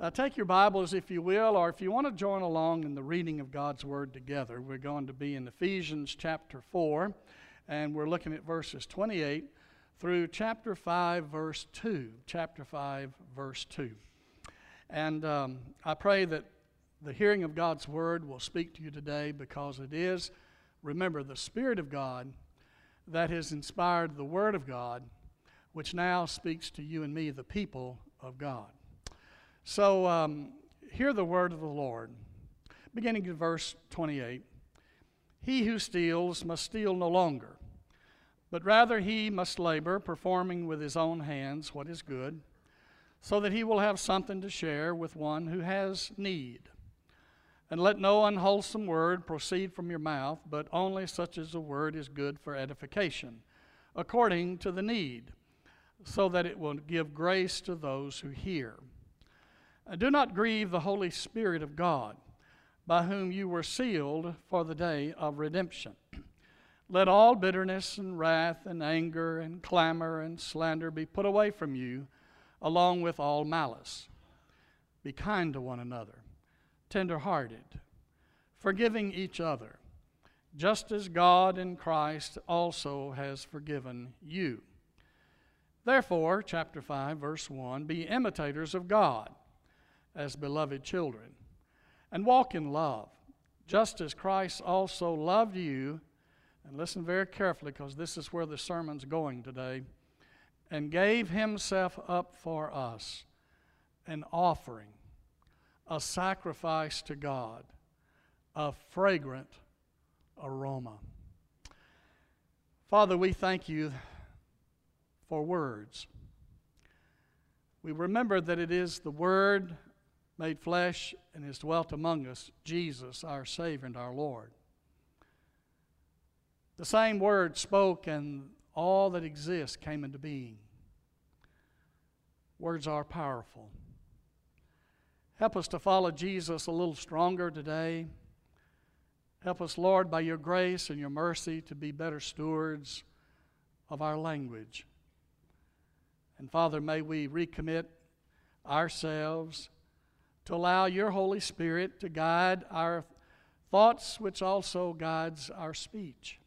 Uh, take your Bibles, if you will, or if you want to join along in the reading of God's Word together. We're going to be in Ephesians chapter 4, and we're looking at verses 28 through chapter 5, verse 2. Chapter 5, verse 2. And um, I pray that the hearing of God's Word will speak to you today because it is, remember, the Spirit of God that has inspired the Word of God, which now speaks to you and me, the people of God. So, um, hear the word of the Lord. Beginning in verse 28 He who steals must steal no longer, but rather he must labor, performing with his own hands what is good, so that he will have something to share with one who has need. And let no unwholesome word proceed from your mouth, but only such as a word is good for edification, according to the need, so that it will give grace to those who hear. Uh, do not grieve the Holy Spirit of God, by whom you were sealed for the day of redemption. Let all bitterness and wrath and anger and clamor and slander be put away from you, along with all malice. Be kind to one another, tender hearted, forgiving each other, just as God in Christ also has forgiven you. Therefore, chapter 5, verse 1 be imitators of God as beloved children, and walk in love, just as Christ also loved you. And listen very carefully because this is where the sermon's going today. And gave himself up for us, an offering, a sacrifice to God, a fragrant aroma. Father, we thank you for words. We remember that it is the Word made flesh and has dwelt among us, Jesus, our Savior and our Lord. The same word spoke, and all that exists came into being. Words are powerful. Help us to follow Jesus a little stronger today. Help us, Lord, by your grace and your mercy, to be better stewards of our language. And Father, may we recommit ourselves to allow your Holy Spirit to guide our thoughts, which also guides our speech.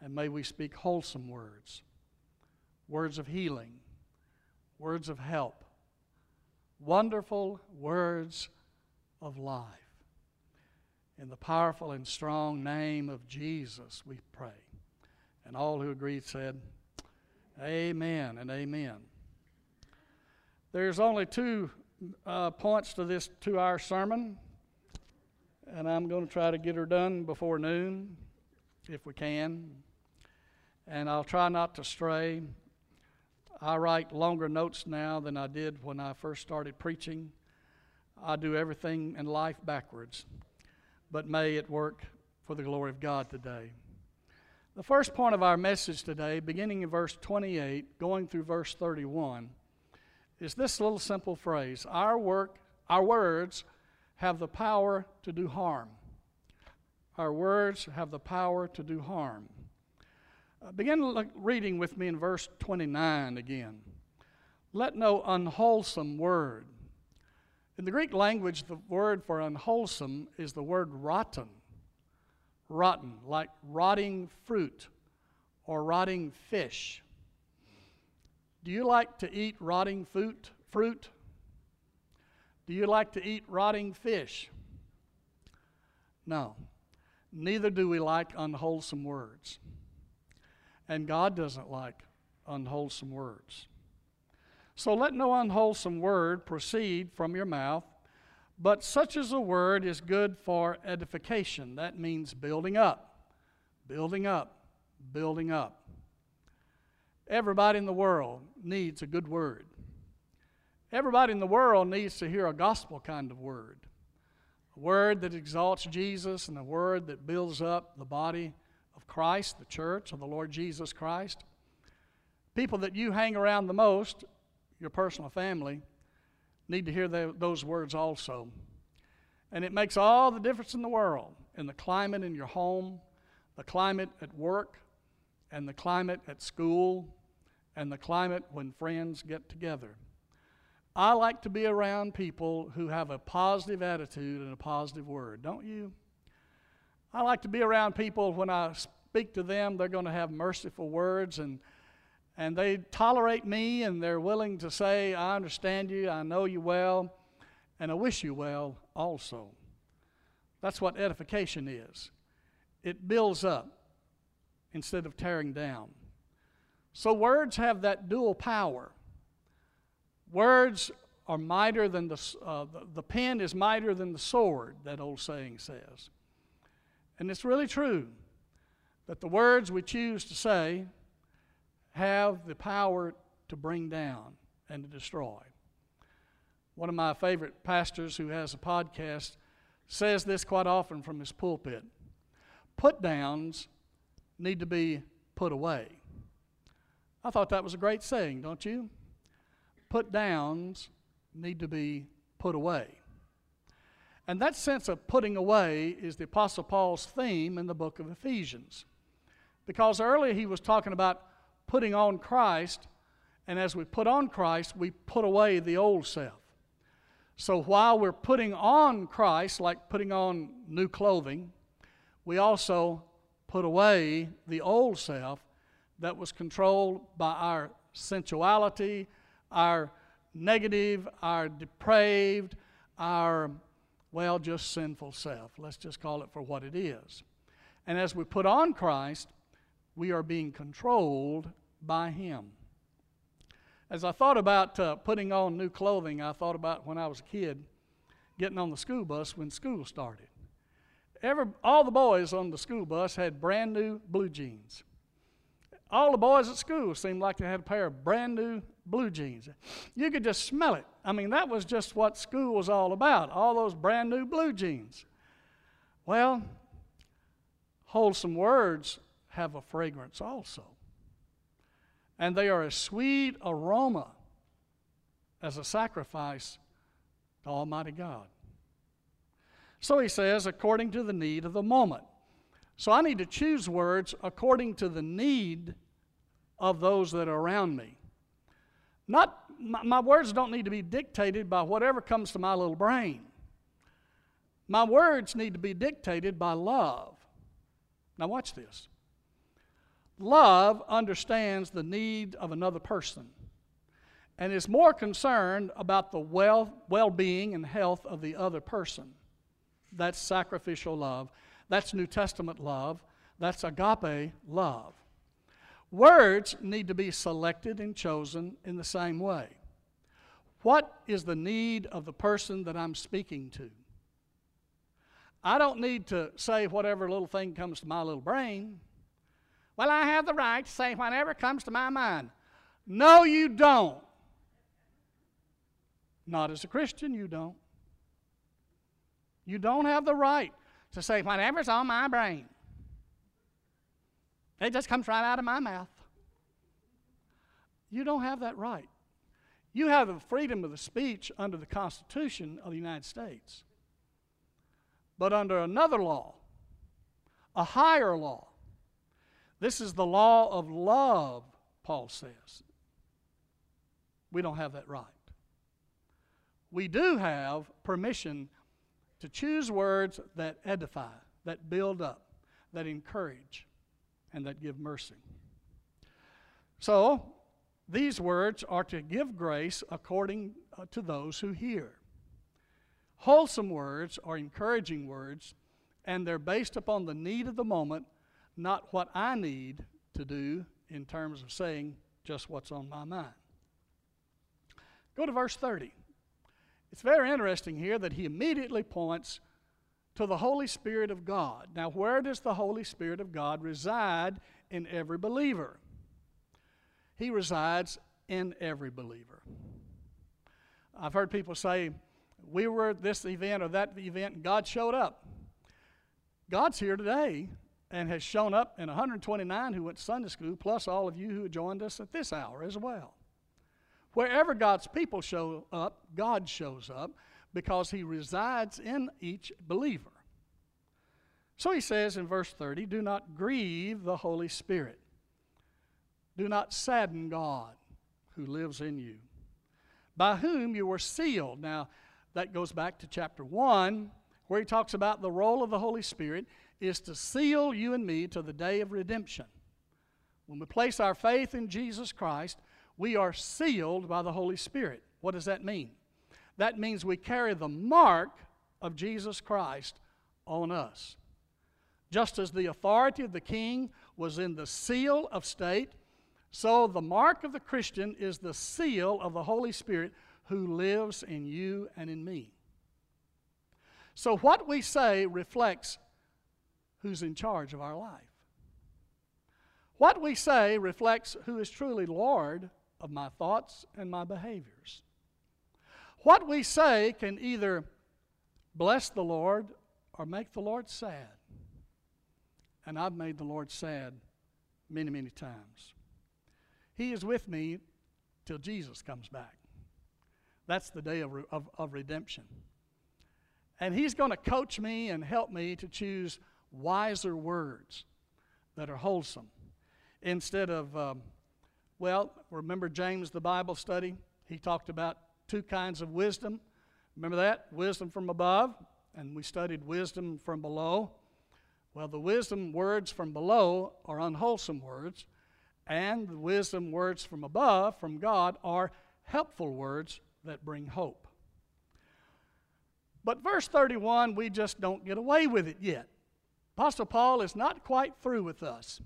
And may we speak wholesome words, words of healing, words of help, wonderful words of life. In the powerful and strong name of Jesus, we pray. And all who agreed said, Amen and amen. There's only two uh, points to this two hour sermon, and I'm going to try to get her done before noon if we can. And I'll try not to stray. I write longer notes now than I did when I first started preaching. I do everything in life backwards, but may it work for the glory of God today. The first point of our message today, beginning in verse 28, going through verse 31, is this little simple phrase Our work, our words have the power to do harm. Our words have the power to do harm. Uh, begin look, reading with me in verse 29 again. Let no unwholesome word. In the Greek language, the word for unwholesome is the word rotten. Rotten, like rotting fruit or rotting fish. Do you like to eat rotting fruit? Fruit? Do you like to eat rotting fish? No. Neither do we like unwholesome words. And God doesn't like unwholesome words. So let no unwholesome word proceed from your mouth, but such as a word is good for edification. That means building up, building up, building up. Everybody in the world needs a good word. Everybody in the world needs to hear a gospel kind of word. A word that exalts Jesus and a word that builds up the body of Christ, the church of the Lord Jesus Christ. People that you hang around the most, your personal family, need to hear those words also. And it makes all the difference in the world in the climate in your home, the climate at work, and the climate at school, and the climate when friends get together. I like to be around people who have a positive attitude and a positive word, don't you? I like to be around people when I speak to them, they're going to have merciful words and and they tolerate me and they're willing to say, I understand you, I know you well, and I wish you well also. That's what edification is. It builds up instead of tearing down. So words have that dual power. Words are mightier than the, uh, the, the pen is mightier than the sword, that old saying says. And it's really true that the words we choose to say have the power to bring down and to destroy. One of my favorite pastors who has a podcast says this quite often from his pulpit put downs need to be put away. I thought that was a great saying, don't you? Put downs need to be put away. And that sense of putting away is the Apostle Paul's theme in the book of Ephesians. Because earlier he was talking about putting on Christ, and as we put on Christ, we put away the old self. So while we're putting on Christ, like putting on new clothing, we also put away the old self that was controlled by our sensuality, our negative, our depraved, our, well, just sinful self. Let's just call it for what it is. And as we put on Christ, we are being controlled by Him. As I thought about uh, putting on new clothing, I thought about when I was a kid getting on the school bus when school started. Every, all the boys on the school bus had brand new blue jeans. All the boys at school seemed like they had a pair of brand new blue jeans. You could just smell it. I mean, that was just what school was all about all those brand new blue jeans. Well, wholesome words have a fragrance also and they are a sweet aroma as a sacrifice to Almighty God. So he says, according to the need of the moment. So I need to choose words according to the need of those that are around me. Not my, my, words don't need to be dictated by whatever comes to my little brain. My words need to be dictated by love. Now watch this. Love understands the need of another person and is more concerned about the well well being and health of the other person. That's sacrificial love. That's New Testament love. That's agape love. Words need to be selected and chosen in the same way. What is the need of the person that I'm speaking to? I don't need to say whatever little thing comes to my little brain. Well, I have the right to say whatever comes to my mind. No, you don't. Not as a Christian, you don't. You don't have the right to say whatever's on my brain. It just comes right out of my mouth. You don't have that right. You have the freedom of the speech under the Constitution of the United States. But under another law, a higher law, this is the law of love, Paul says. We don't have that right. We do have permission to choose words that edify, that build up, that encourage, and that give mercy. So, these words are to give grace according uh, to those who hear. Wholesome words are encouraging words, and they're based upon the need of the moment not what I need to do in terms of saying just what's on my mind. Go to verse 30. It's very interesting here that he immediately points to the Holy Spirit of God. Now, where does the Holy Spirit of God reside in every believer? He resides in every believer. I've heard people say, We were at this event or that event, and God showed up. God's here today and has shown up in 129 who went to Sunday school, plus all of you who joined us at this hour as well. Wherever God's people show up, God shows up because he resides in each believer. So he says in verse 30 do not grieve the Holy Spirit, do not sadden God who lives in you. by whom you were sealed. Now, that goes back to chapter 1, where he talks about the role of the Holy Spirit is to seal you and me to the day of redemption. When we place our faith in Jesus Christ, we are sealed by the Holy Spirit. What does that mean? That means we carry the mark of Jesus Christ on us. Just as the authority of the king was in the seal of state, so the mark of the Christian is the seal of the Holy Spirit who lives in you and in me. So what we say reflects who's in charge of our life. What we say reflects who is truly Lord of my thoughts and my behaviors. What we say can either bless the Lord or make the Lord sad. And I've made the Lord sad many, many times. He is with me till Jesus comes back. That's the day of, of, of redemption. And He's going to coach me and help me to choose wiser words that are wholesome instead of, um, well, remember James, the Bible study? He talked about two kinds of wisdom. Remember that? Wisdom from above, and we studied wisdom from below. Well, the wisdom words from below are unwholesome words, and the wisdom words from above, from God, are helpful words that bring hope. But verse 31, we just don't get away with it yet. Apostle Paul is not quite through with us.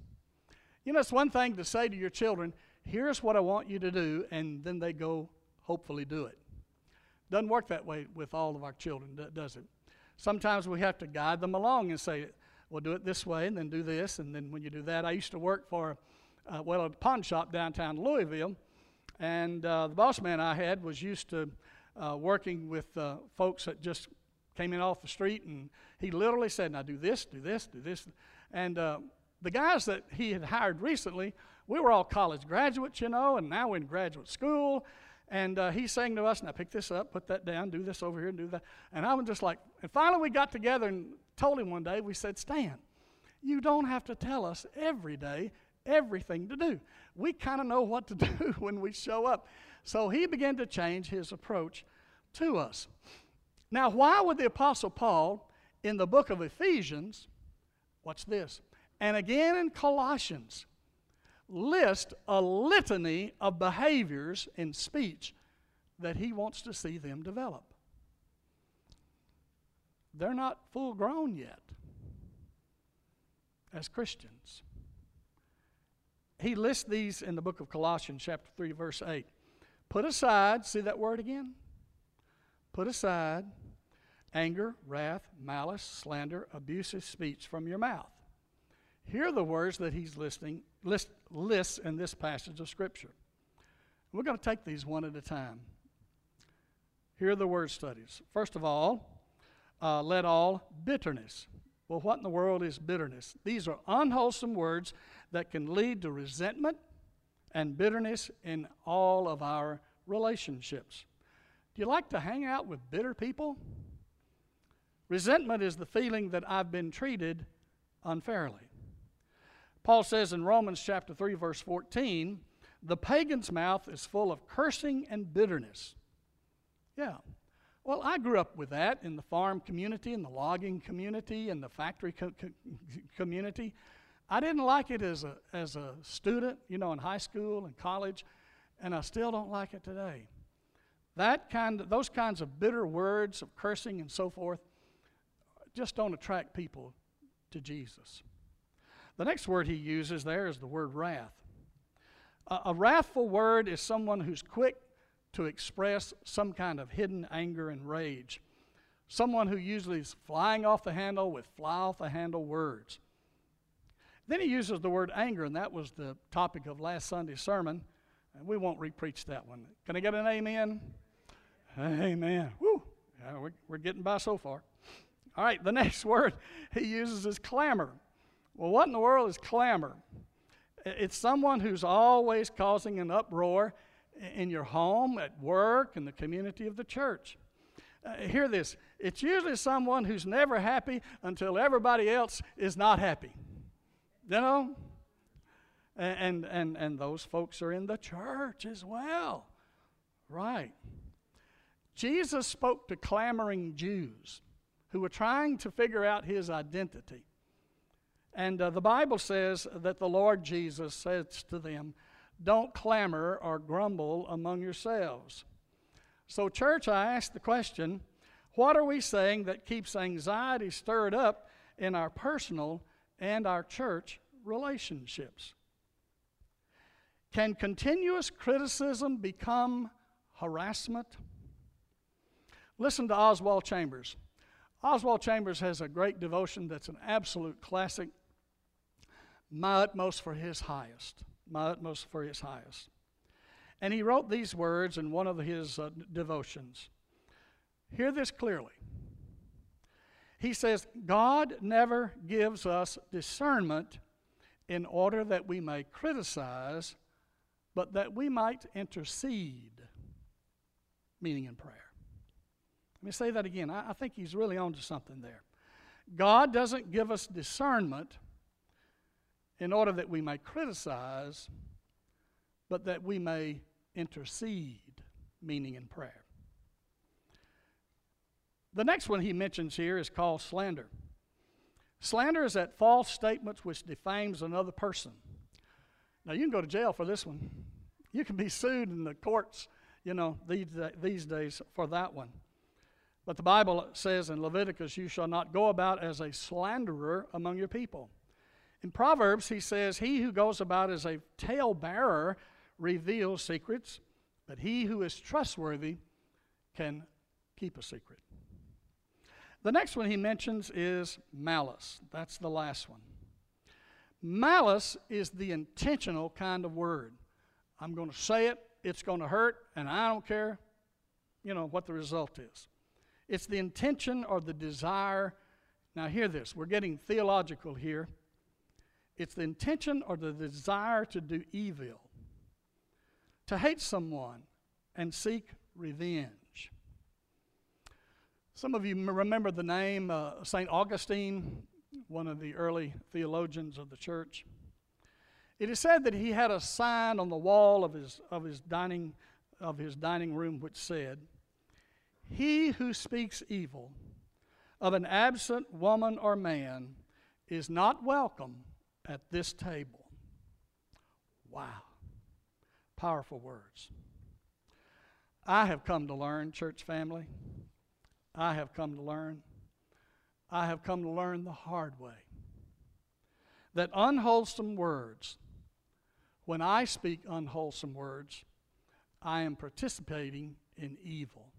You know, it's one thing to say to your children, here's what I want you to do, and then they go hopefully do it. Doesn't work that way with all of our children, does it? Sometimes we have to guide them along and say, well, do it this way, and then do this, and then when you do that, I used to work for, uh, well, a pawn shop downtown Louisville, and uh, the boss man I had was used to uh, working with uh, folks that just came in off the street, and he literally said, Now do this, do this, do this. And uh, the guys that he had hired recently, we were all college graduates, you know, and now we're in graduate school. And uh, he's saying to us, Now pick this up, put that down, do this over here, and do that. And I was just like, and finally we got together and told him one day, we said, Stan, you don't have to tell us every day everything to do. We kind of know what to do when we show up. So he began to change his approach to us. Now, why would the Apostle Paul in the book of Ephesians, watch this, and again in Colossians, list a litany of behaviors in speech that he wants to see them develop? They're not full grown yet as Christians. He lists these in the book of Colossians, chapter 3, verse 8. Put aside, see that word again? Put aside anger, wrath, malice, slander, abusive speech from your mouth. Here are the words that he's listing, list, lists in this passage of Scripture. We're going to take these one at a time. Here are the word studies. First of all, uh, let all bitterness. Well, what in the world is bitterness? These are unwholesome words that can lead to resentment and bitterness in all of our relationships. Do you like to hang out with bitter people? Resentment is the feeling that I've been treated unfairly. Paul says in Romans chapter 3 verse 14, the pagan's mouth is full of cursing and bitterness. Yeah. Well, I grew up with that in the farm community, in the logging community, in the factory co- co- community. I didn't like it as a, as a student, you know, in high school and college, and I still don't like it today. That kind of, those kinds of bitter words of cursing and so forth just don't attract people to Jesus. The next word he uses there is the word wrath. A, a wrathful word is someone who's quick to express some kind of hidden anger and rage. Someone who usually is flying off the handle with fly off the handle words. Then he uses the word anger, and that was the topic of last Sunday's sermon. And we won't repreach that one. Can I get an amen? Amen. Woo! Yeah, we're, we're getting by so far. All right, the next word he uses is clamor. Well, what in the world is clamor? It's someone who's always causing an uproar in your home, at work, in the community of the church. Uh, hear this it's usually someone who's never happy until everybody else is not happy. You know? And, and, and those folks are in the church as well. Right. Jesus spoke to clamoring Jews who were trying to figure out his identity. And uh, the Bible says that the Lord Jesus says to them, Don't clamor or grumble among yourselves. So, church, I ask the question what are we saying that keeps anxiety stirred up in our personal and our church relationships? Can continuous criticism become harassment? Listen to Oswald Chambers. Oswald Chambers has a great devotion that's an absolute classic. My utmost for his highest. My utmost for his highest. And he wrote these words in one of his uh, devotions. Hear this clearly. He says, God never gives us discernment in order that we may criticize, but that we might intercede, meaning in prayer. Let me say that again. I, I think he's really on to something there. God doesn't give us discernment in order that we may criticize, but that we may intercede, meaning in prayer. The next one he mentions here is called slander. Slander is that false statement which defames another person. Now, you can go to jail for this one. You can be sued in the courts, you know, these, these days for that one. But the Bible says in Leviticus, You shall not go about as a slanderer among your people. In Proverbs, he says, He who goes about as a talebearer reveals secrets, but he who is trustworthy can keep a secret. The next one he mentions is malice. That's the last one. Malice is the intentional kind of word. I'm going to say it, it's going to hurt, and I don't care, you know, what the result is. It's the intention or the desire. Now, hear this. We're getting theological here. It's the intention or the desire to do evil, to hate someone and seek revenge. Some of you remember the name uh, St. Augustine, one of the early theologians of the church. It is said that he had a sign on the wall of his, of his, dining, of his dining room which said, he who speaks evil of an absent woman or man is not welcome at this table. Wow. Powerful words. I have come to learn, church family. I have come to learn. I have come to learn the hard way that unwholesome words, when I speak unwholesome words, I am participating in evil.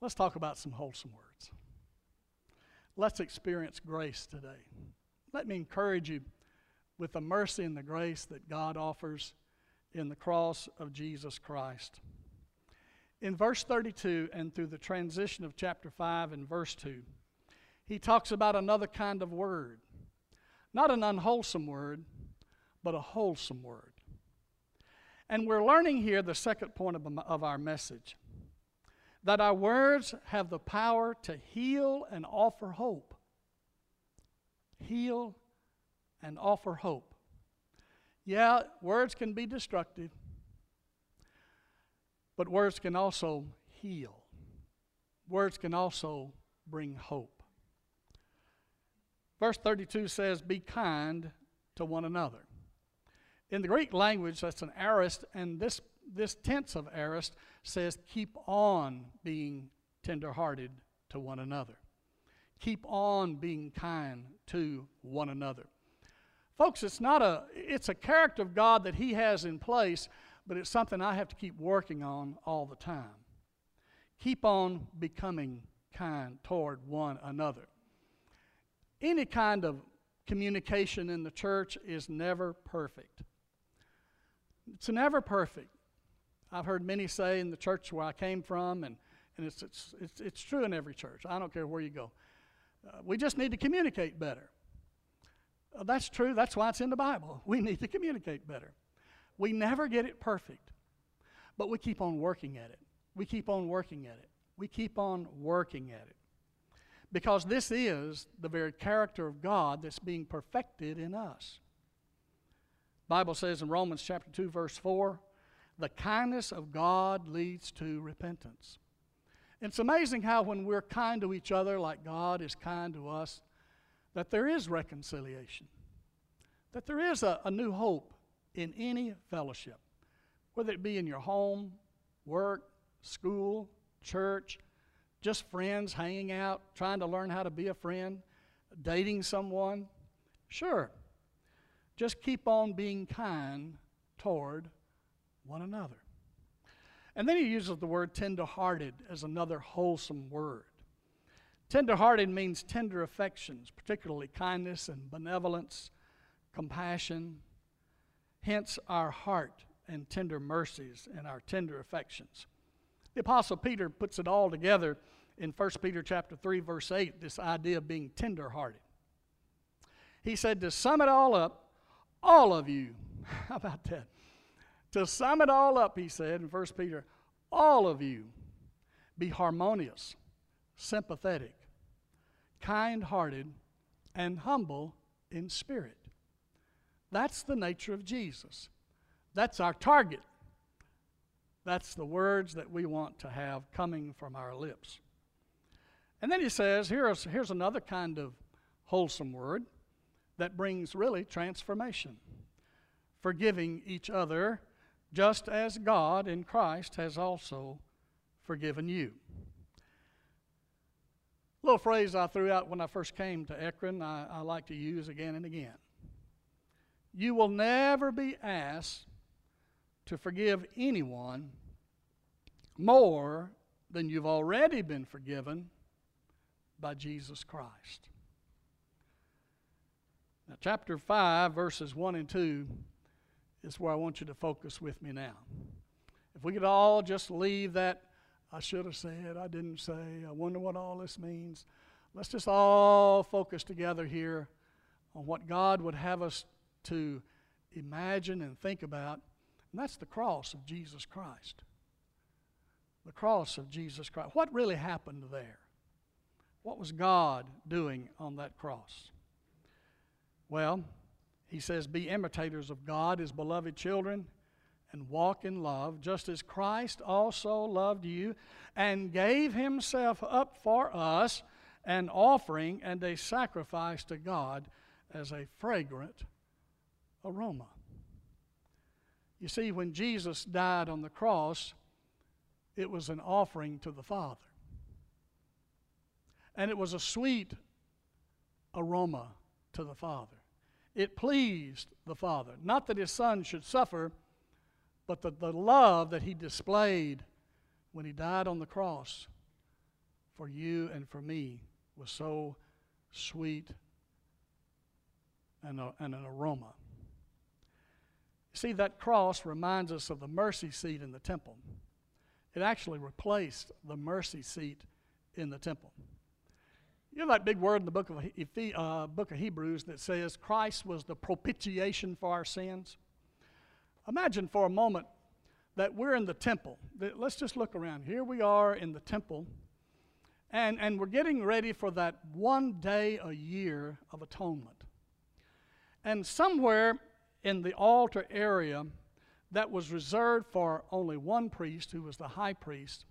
Let's talk about some wholesome words. Let's experience grace today. Let me encourage you with the mercy and the grace that God offers in the cross of Jesus Christ. In verse 32 and through the transition of chapter 5 and verse 2, he talks about another kind of word. Not an unwholesome word, but a wholesome word. And we're learning here the second point of, of our message that our words have the power to heal and offer hope. Heal and offer hope. Yeah, words can be destructive, but words can also heal. Words can also bring hope. Verse 32 says, Be kind to one another. In the Greek language, that's an aorist, and this this tense of aorist says, keep on being tenderhearted to one another. Keep on being kind to one another. Folks, it's not a it's a character of God that he has in place, but it's something I have to keep working on all the time. Keep on becoming kind toward one another. Any kind of communication in the church is never perfect. It's never perfect. I've heard many say in the church where I came from, and, and it's, it's, it's, it's true in every church. I don't care where you go. Uh, we just need to communicate better. Uh, that's true. That's why it's in the Bible. We need to communicate better. We never get it perfect, but we keep on working at it. We keep on working at it. We keep on working at it. because this is the very character of God that's being perfected in us. Bible says in Romans chapter 2 verse 4, the kindness of God leads to repentance. It's amazing how when we're kind to each other like God is kind to us, that there is reconciliation, that there is a, a new hope in any fellowship, whether it be in your home, work, school, church, just friends hanging out, trying to learn how to be a friend, dating someone. Sure, just keep on being kind toward one another. And then he uses the word tenderhearted as another wholesome word. Tenderhearted means tender affections, particularly kindness and benevolence, compassion, hence our heart and tender mercies and our tender affections. The apostle Peter puts it all together in 1 Peter chapter 3 verse 8, this idea of being tenderhearted. He said to sum it all up, all of you. How about that? To sum it all up, he said in 1 Peter, all of you be harmonious, sympathetic, kind hearted, and humble in spirit. That's the nature of Jesus. That's our target. That's the words that we want to have coming from our lips. And then he says, here's, here's another kind of wholesome word that brings really transformation. Forgiving each other just as God in Christ has also forgiven you. A little phrase I threw out when I first came to Ekron, I, I like to use again and again. You will never be asked to forgive anyone more than you've already been forgiven by Jesus Christ. Now, chapter 5, verses 1 and 2 is where I want you to focus with me now. If we could all just leave that, I should have said, I didn't say, I wonder what all this means. Let's just all focus together here on what God would have us to imagine and think about, and that's the cross of Jesus Christ. The cross of Jesus Christ. What really happened there? What was God doing on that cross? Well, he says, Be imitators of God as beloved children and walk in love, just as Christ also loved you and gave himself up for us, an offering and a sacrifice to God as a fragrant aroma. You see, when Jesus died on the cross, it was an offering to the Father. And it was a sweet aroma to the Father. It pleased the Father. Not that his Son should suffer, but that the love that he displayed when he died on the cross for you and for me was so sweet and, a, and an aroma. See, that cross reminds us of the mercy seat in the temple. It actually replaced the mercy seat in the temple. You know that big word in the book of, uh, book of Hebrews that says Christ was the propitiation for our sins? Imagine for a moment that we're in the temple. Let's just look around. Here we are in the temple, and, and we're getting ready for that one day a year of atonement. And somewhere in the altar area that was reserved for only one priest, who was the high priest,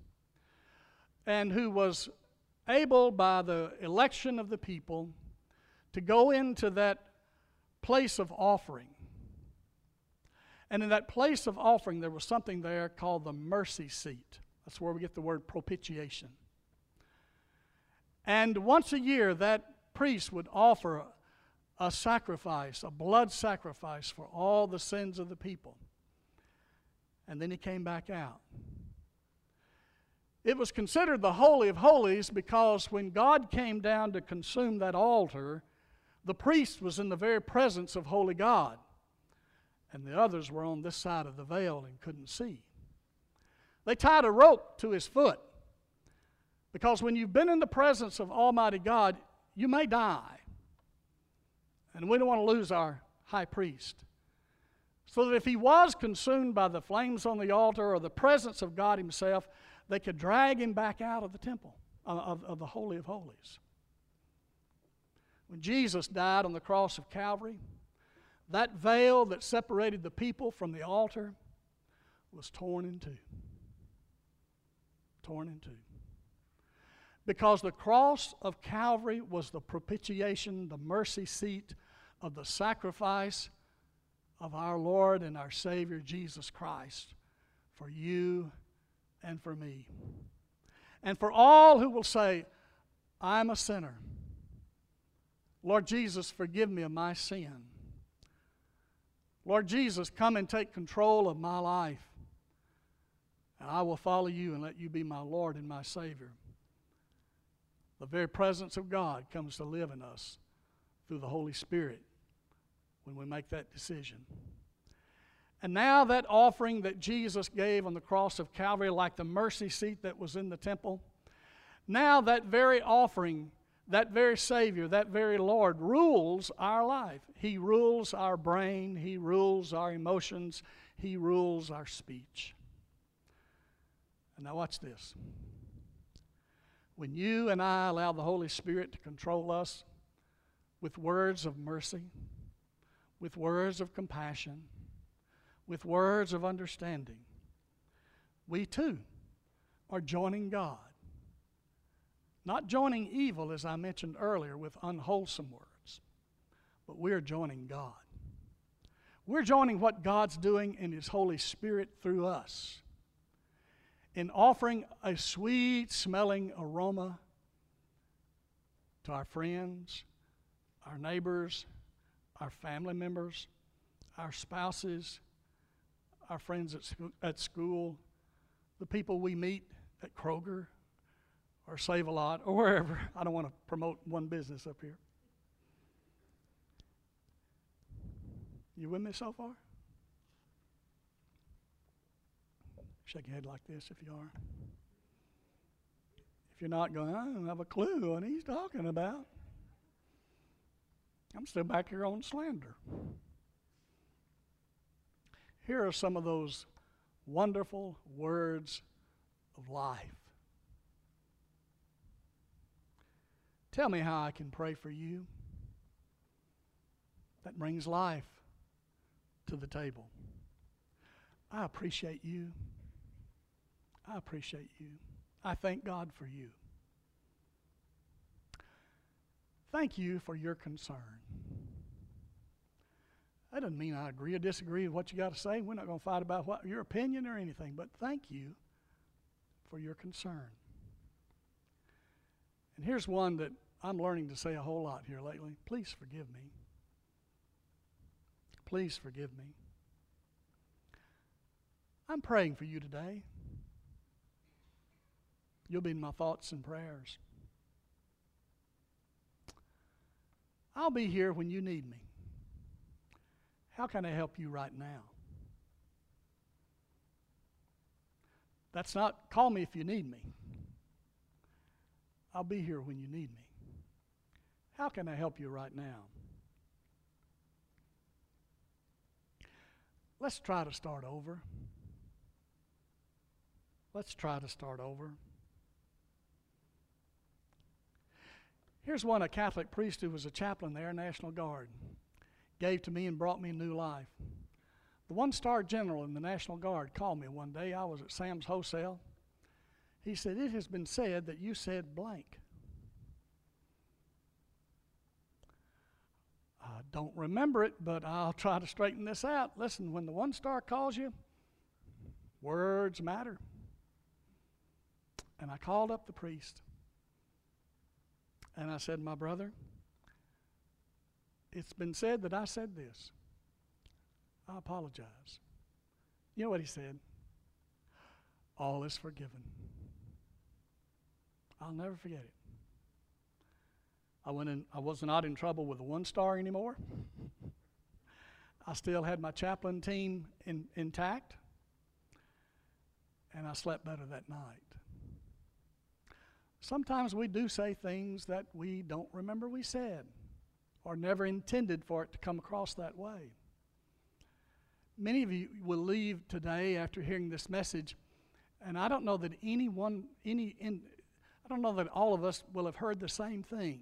and who was able, by the election of the people, to go into that place of offering. And in that place of offering, there was something there called the mercy seat. That's where we get the word propitiation. And once a year, that priest would offer a sacrifice, a blood sacrifice for all the sins of the people. And then he came back out. It was considered the Holy of Holies because when God came down to consume that altar, the priest was in the very presence of Holy God, and the others were on this side of the veil and couldn't see. They tied a rope to his foot because when you've been in the presence of Almighty God, you may die. And we don't want to lose our high priest. So that if he was consumed by the flames on the altar or the presence of God Himself, they could drag him back out of the temple, of, of the Holy of Holies. When Jesus died on the cross of Calvary, that veil that separated the people from the altar was torn in two. Torn in two. Because the cross of Calvary was the propitiation, the mercy seat of the sacrifice of our Lord and our Savior Jesus Christ for you and for me. And for all who will say, I'm a sinner. Lord Jesus, forgive me of my sin. Lord Jesus, come and take control of my life. And I will follow you and let you be my Lord and my Savior. The very presence of God comes to live in us through the Holy Spirit when we make that decision. And now, that offering that Jesus gave on the cross of Calvary, like the mercy seat that was in the temple, now that very offering, that very Savior, that very Lord rules our life. He rules our brain, He rules our emotions, He rules our speech. And now, watch this. When you and I allow the Holy Spirit to control us with words of mercy, with words of compassion, with words of understanding, we too are joining God. Not joining evil, as I mentioned earlier, with unwholesome words, but we're joining God. We're joining what God's doing in His Holy Spirit through us in offering a sweet smelling aroma to our friends, our neighbors, our family members, our spouses, our friends at, at school, the people we meet at Kroger or Save a Lot or wherever. I don't want to promote one business up here. You with me so far? Shake your head like this if you are. If you're not going, I don't have a clue what he's talking about. I'm still back here on slander. Here are some of those wonderful words of life. Tell me how I can pray for you. That brings life to the table. I appreciate you. I appreciate you. I thank God for you. Thank you for your concern. That doesn't mean I agree or disagree with what you got to say. We're not going to fight about what your opinion or anything, but thank you for your concern. And here's one that I'm learning to say a whole lot here lately. Please forgive me. Please forgive me. I'm praying for you today. You'll be in my thoughts and prayers. I'll be here when you need me. How can I help you right now? That's not call me if you need me. I'll be here when you need me. How can I help you right now? Let's try to start over. Let's try to start over. Here's one a Catholic priest who was a chaplain there, National Guard, gave to me and brought me new life. The one star general in the National Guard called me one day. I was at Sam's Wholesale. He said, It has been said that you said blank. I don't remember it, but I'll try to straighten this out. Listen, when the one star calls you, words matter. And I called up the priest. And I said, My brother, it's been said that I said this. I apologize. You know what he said? All is forgiven. I'll never forget it. I went in, I was not in trouble with the one star anymore. I still had my chaplain team in, intact. And I slept better that night. Sometimes we do say things that we don't remember we said or never intended for it to come across that way. Many of you will leave today after hearing this message, and I don't know that anyone, any, in, I don't know that all of us will have heard the same thing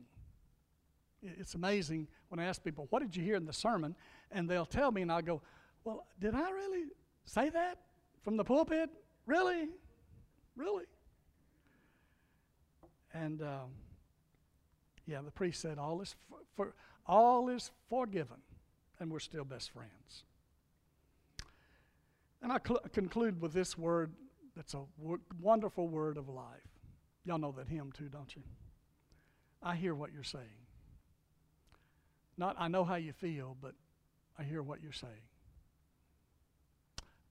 It's amazing when I ask people, What did you hear in the sermon? And they'll tell me, and I'll go, Well, did I really say that from the pulpit? Really? Really? And um, yeah, the priest said, All is, for, for, all is forgiven, and we're still best friends. And I cl- conclude with this word that's a w- wonderful word of life. Y'all know that hymn too, don't you? I hear what you're saying. Not I know how you feel, but I hear what you're saying.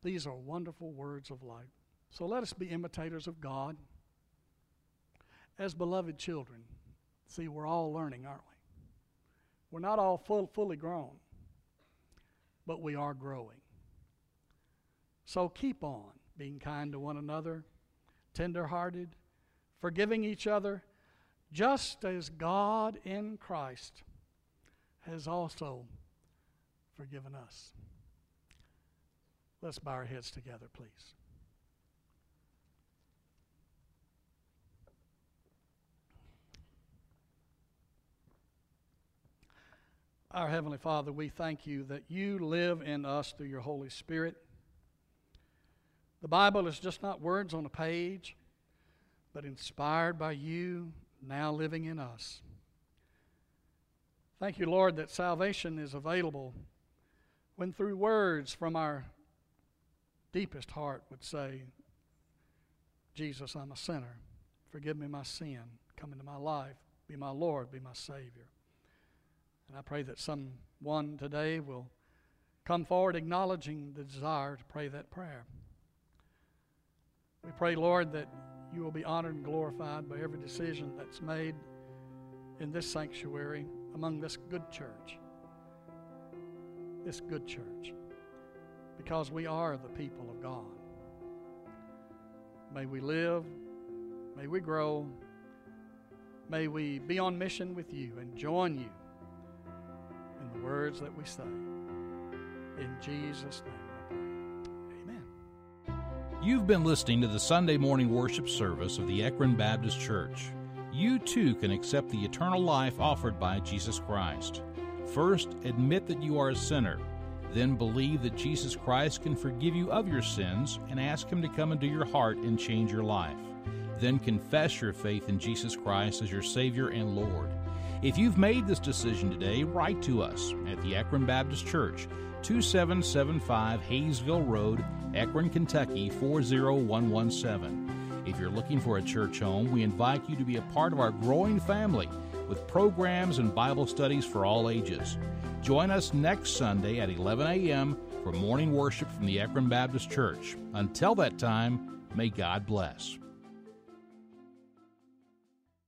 These are wonderful words of life. So let us be imitators of God as beloved children. See, we're all learning, aren't we? We're not all full, fully grown, but we are growing. So keep on being kind to one another, tenderhearted, forgiving each other, just as God in Christ has also forgiven us. Let's bow our heads together, please. Our Heavenly Father, we thank you that you live in us through your Holy Spirit. The Bible is just not words on a page, but inspired by you, now living in us. Thank you, Lord, that salvation is available when through words from our deepest heart would say, Jesus, I'm a sinner. Forgive me my sin. Come into my life. Be my Lord. Be my Savior. And I pray that someone today will come forward acknowledging the desire to pray that prayer. We pray, Lord, that you will be honored and glorified by every decision that's made in this sanctuary among this good church. This good church. Because we are the people of God. May we live, may we grow, may we be on mission with you and join you the words that we say. In Jesus' name Amen. You've been listening to the Sunday morning worship service of the Ekron Baptist Church. You too can accept the eternal life offered by Jesus Christ. First, admit that you are a sinner. Then believe that Jesus Christ can forgive you of your sins and ask Him to come into your heart and change your life. Then confess your faith in Jesus Christ as your Savior and Lord. If you've made this decision today, write to us at the Ekron Baptist Church, 2775 Hayesville Road, Ekron, Kentucky 40117. If you're looking for a church home, we invite you to be a part of our growing family with programs and Bible studies for all ages. Join us next Sunday at 11 a.m. for morning worship from the Ekron Baptist Church. Until that time, may God bless.